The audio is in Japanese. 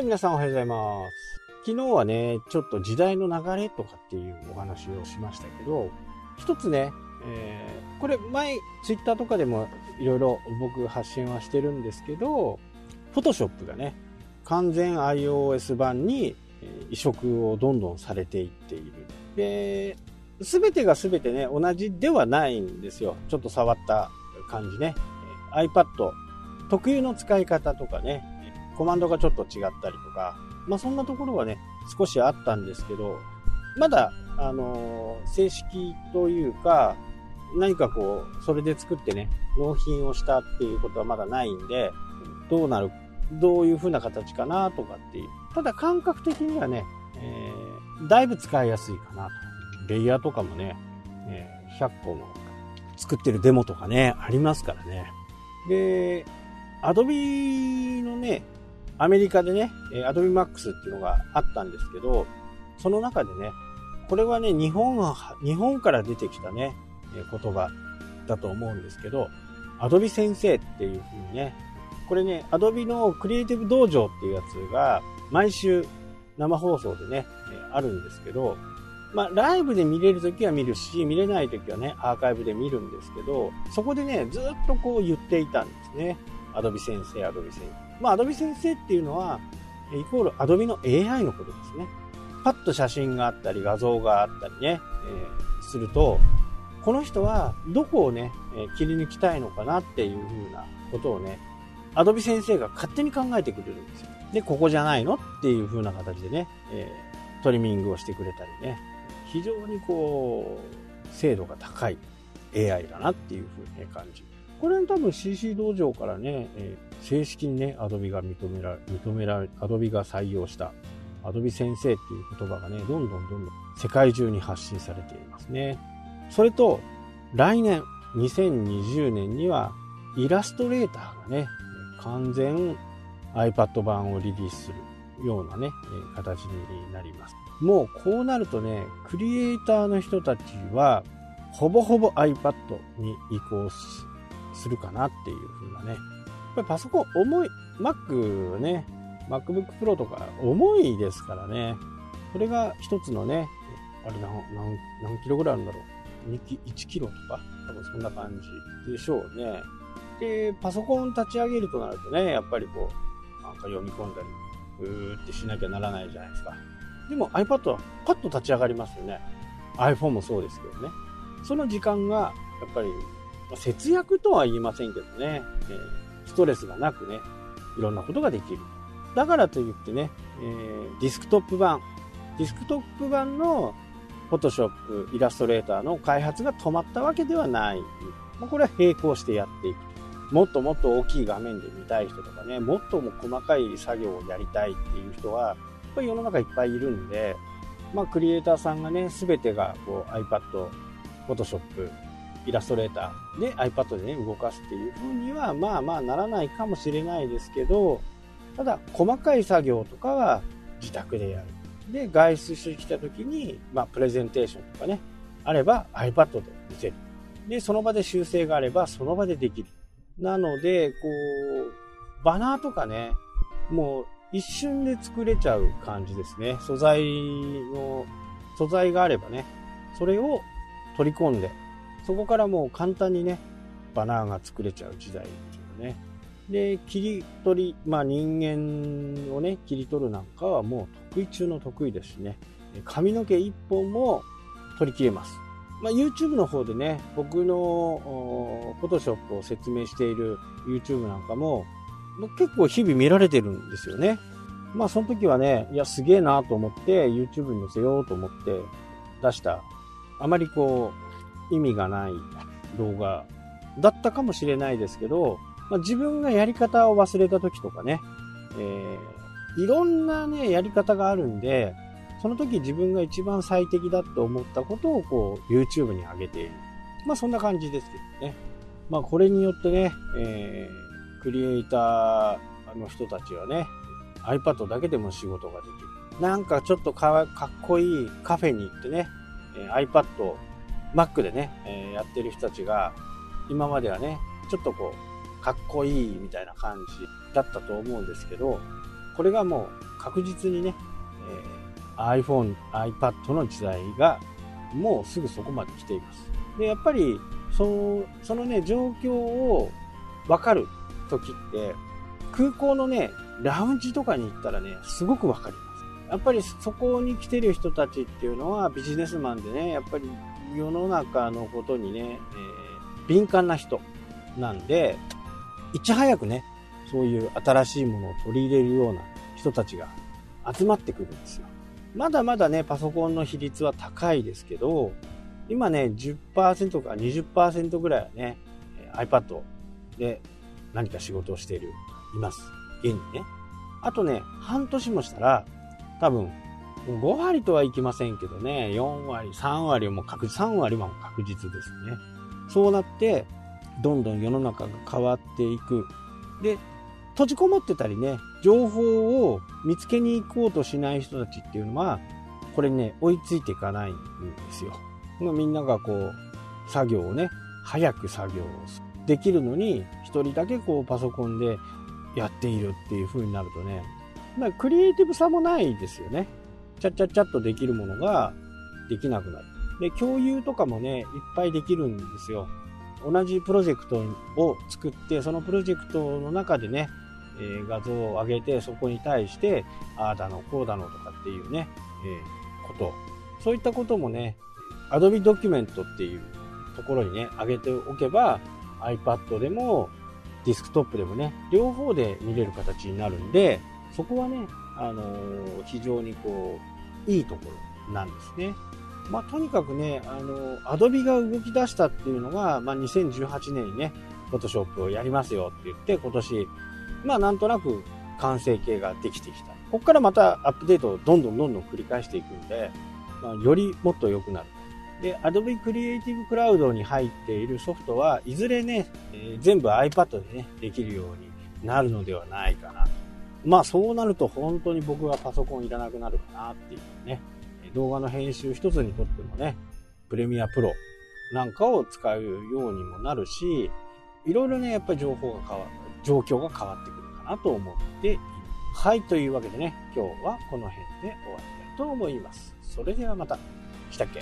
はい、皆さんおはようございます。昨日はね、ちょっと時代の流れとかっていうお話をしましたけど、一つね、えーこれ前、ツイッターとかでもいろいろ僕発信はしてるんですけど、フォトショップがね、完全 iOS 版に移植をどんどんされていっている。で、すべてがすべてね、同じではないんですよ。ちょっと触った感じね。iPad 特有の使い方とかね、コマンドがちょっと違ったりとか、まあそんなところはね、少しあったんですけど、まだ、あのー正式というか、何かこう、それで作ってね、納品をしたっていうことはまだないんで、どうなる、どういう風な形かなとかっていう。ただ感覚的にはね、えーだいぶ使いやすいかなと。レイヤーとかもね、えー100個も作ってるデモとかね、ありますからね。で、アドビのね、アメリカでね、えー Adobe Max っていうのがあったんですけど、その中でね、これはね、日本は、日本から出てきたね、え言葉だと思うんですけど、Adobe 先生っていう風にね、これね、Adobe のクリエイティブ道場っていうやつが、毎週生放送でね、あるんですけど、まあ、ライブで見れるときは見るし、見れないときはね、アーカイブで見るんですけど、そこでね、ずっとこう言っていたんですね。アドビ先生、アドビ先生。まあ、アドビ先生っていうのは、イコールアドビの AI のことですね。パッと写真があったり、画像があったりね、えーすると、この人はどこをね、えー切り抜きたいのかなっていうふうなことをね、アドビ先生が勝手に考えてくれるんですよ。で、ここじゃないのっていう風な形でね、えートリミングをしてくれたりね、非常にこう、精度が高い AI だなっていう風に、感じ。これ多分 CC 道場からね、えー正式にね、アドビが認められ、認められ、アドビが採用した、アドビ先生っていう言葉がね、どんどんどんどん世界中に発信されていますね。それと、来年、2020年には、イラストレーターがね、完全 iPad 版をリリースするようなね、形になります。もうこうなるとね、クリエイターの人たちは、ほぼほぼ iPad に移行すするかなっていう風なね。やっぱりパソコン重い、Mac ね、MacBook Pro とか重いですからね。それが一つのね、あれ何何何キロぐらいあるんだろう。2キ1キロとか多分そんな感じでしょうね。で、パソコン立ち上げるとなるとね、やっぱりこう、なんか読み込んだり、うーってしなきゃならないじゃないですか。でも iPad はパッと立ち上がりますよね。iPhone もそうですけどね。その時間が、やっぱり、節約とは言いませんけどね、えストレスがなくね、いろんなことができる。だからといってね、えーディスクトップ版、ディスクトップ版の Photoshop、イラストレーターの開発が止まったわけではない。これは並行してやっていく。もっともっと大きい画面で見たい人とかね、もっとも細かい作業をやりたいっていう人は、やっぱり世の中いっぱいいるんで、まあ、クリエイターさんがね、すべてがこう iPad、Photoshop、イラストレーターで iPad でね、動かすっていう風には、まあまあならないかもしれないですけど、ただ、細かい作業とかは自宅でやる。で、外出してきた時に、まあ、プレゼンテーションとかね、あれば iPad で見せる。で、その場で修正があれば、その場でできる。なので、こう、バナーとかね、もう一瞬で作れちゃう感じですね。素材の、素材があればね、それを取り込んで、そこからもう簡単にね、バナーが作れちゃう時代っていうね。で、切り取り、まあ人間をね、切り取るなんかはもう得意中の得意ですしね。髪の毛一本も取り切れます。まあ、YouTube の方でね、僕のお Photoshop を説明している YouTube なんかも、結構日々見られてるんですよね。まあその時はね、いやすげえなと思って YouTube に載せようと思って出した、あまりこう意味がない動画だったかもしれないですけど、まあ、自分がやり方を忘れた時とかね、えーいろんなね、やり方があるんで、その時自分が一番最適だと思ったことをこう YouTube に上げている。まあそんな感じですけどね。まあこれによってね、えークリエイターの人たちはね、iPad だけでも仕事ができる。なんかちょっとかっこいいカフェに行ってね、えー iPad、Mac でね、えーやってる人たちが、今まではね、ちょっとこう、かっこいいみたいな感じだったと思うんですけど、これがもう確実にね、えー、iPhone、iPad の時代がもうすぐそこまで来ています。で、やっぱり、そのそのね、状況を分かる時って、空港のね、ラウンジとかに行ったらね、すごく分かります。やっぱりそこに来てる人たちっていうのはビジネスマンでね、やっぱり世の中のことにね、えー、敏感な人なんで、いち早くね、そういう新しいものを取り入れるような人たちが集まってくるんですよ。まだまだね、パソコンの比率は高いですけど、今ね、10%か20%ぐらいはね、iPad で何か仕事をしている、います。現にね。あとね、半年もしたら、多分、5割とはいきませんけどね、4割、3割も確実、3割も確実ですね。そうなって、どんどん世の中が変わっていく。で、閉じこもってたりね、情報を見つけに行こうとしない人たちっていうのは、これね、追いついていかないんですよ。みんながこう、作業をね、早く作業をできるのに、一人だけこうパソコンでやっているっていう風になるとね、クリエイティブさもないですよね。ちゃっちゃっちゃっとできるものができなくなる。で、共有とかもね、いっぱいできるんですよ。同じプロジェクトを作って、そのプロジェクトの中でね、えー、画像を上げて、そこに対して、ああだの、こうだのとかっていうね、えー、こと。そういったこともね、Adobe Document っていうところにね、上げておけば、iPad でも、ディスクトップでもね、両方で見れる形になるんで、そこはね、あのー、非常にこう、いいところなんですね。まあ、とにかくね、あの、アドビが動き出したっていうのが、まあ、2018年にね、フォトショップをやりますよって言って、今年、まあ、なんとなく完成形ができてきた。ここからまたアップデートをどんどんどんどん繰り返していくんで、まあ、よりもっと良くなる。で、Adobe Creative Cloud に入っているソフトはいずれね、えー、全部 iPad でね、できるようになるのではないかなと。まあそうなると本当に僕はパソコンいらなくなるかなっていうね。動画の編集一つにとってもね、プレミアプロなんかを使うようにもなるし、いろいろね、やっぱり情報が変わる、状況が変わってくるかなと思っている。はい、というわけでね、今日はこの辺で終わりたいと思います。それではまた。したっけ？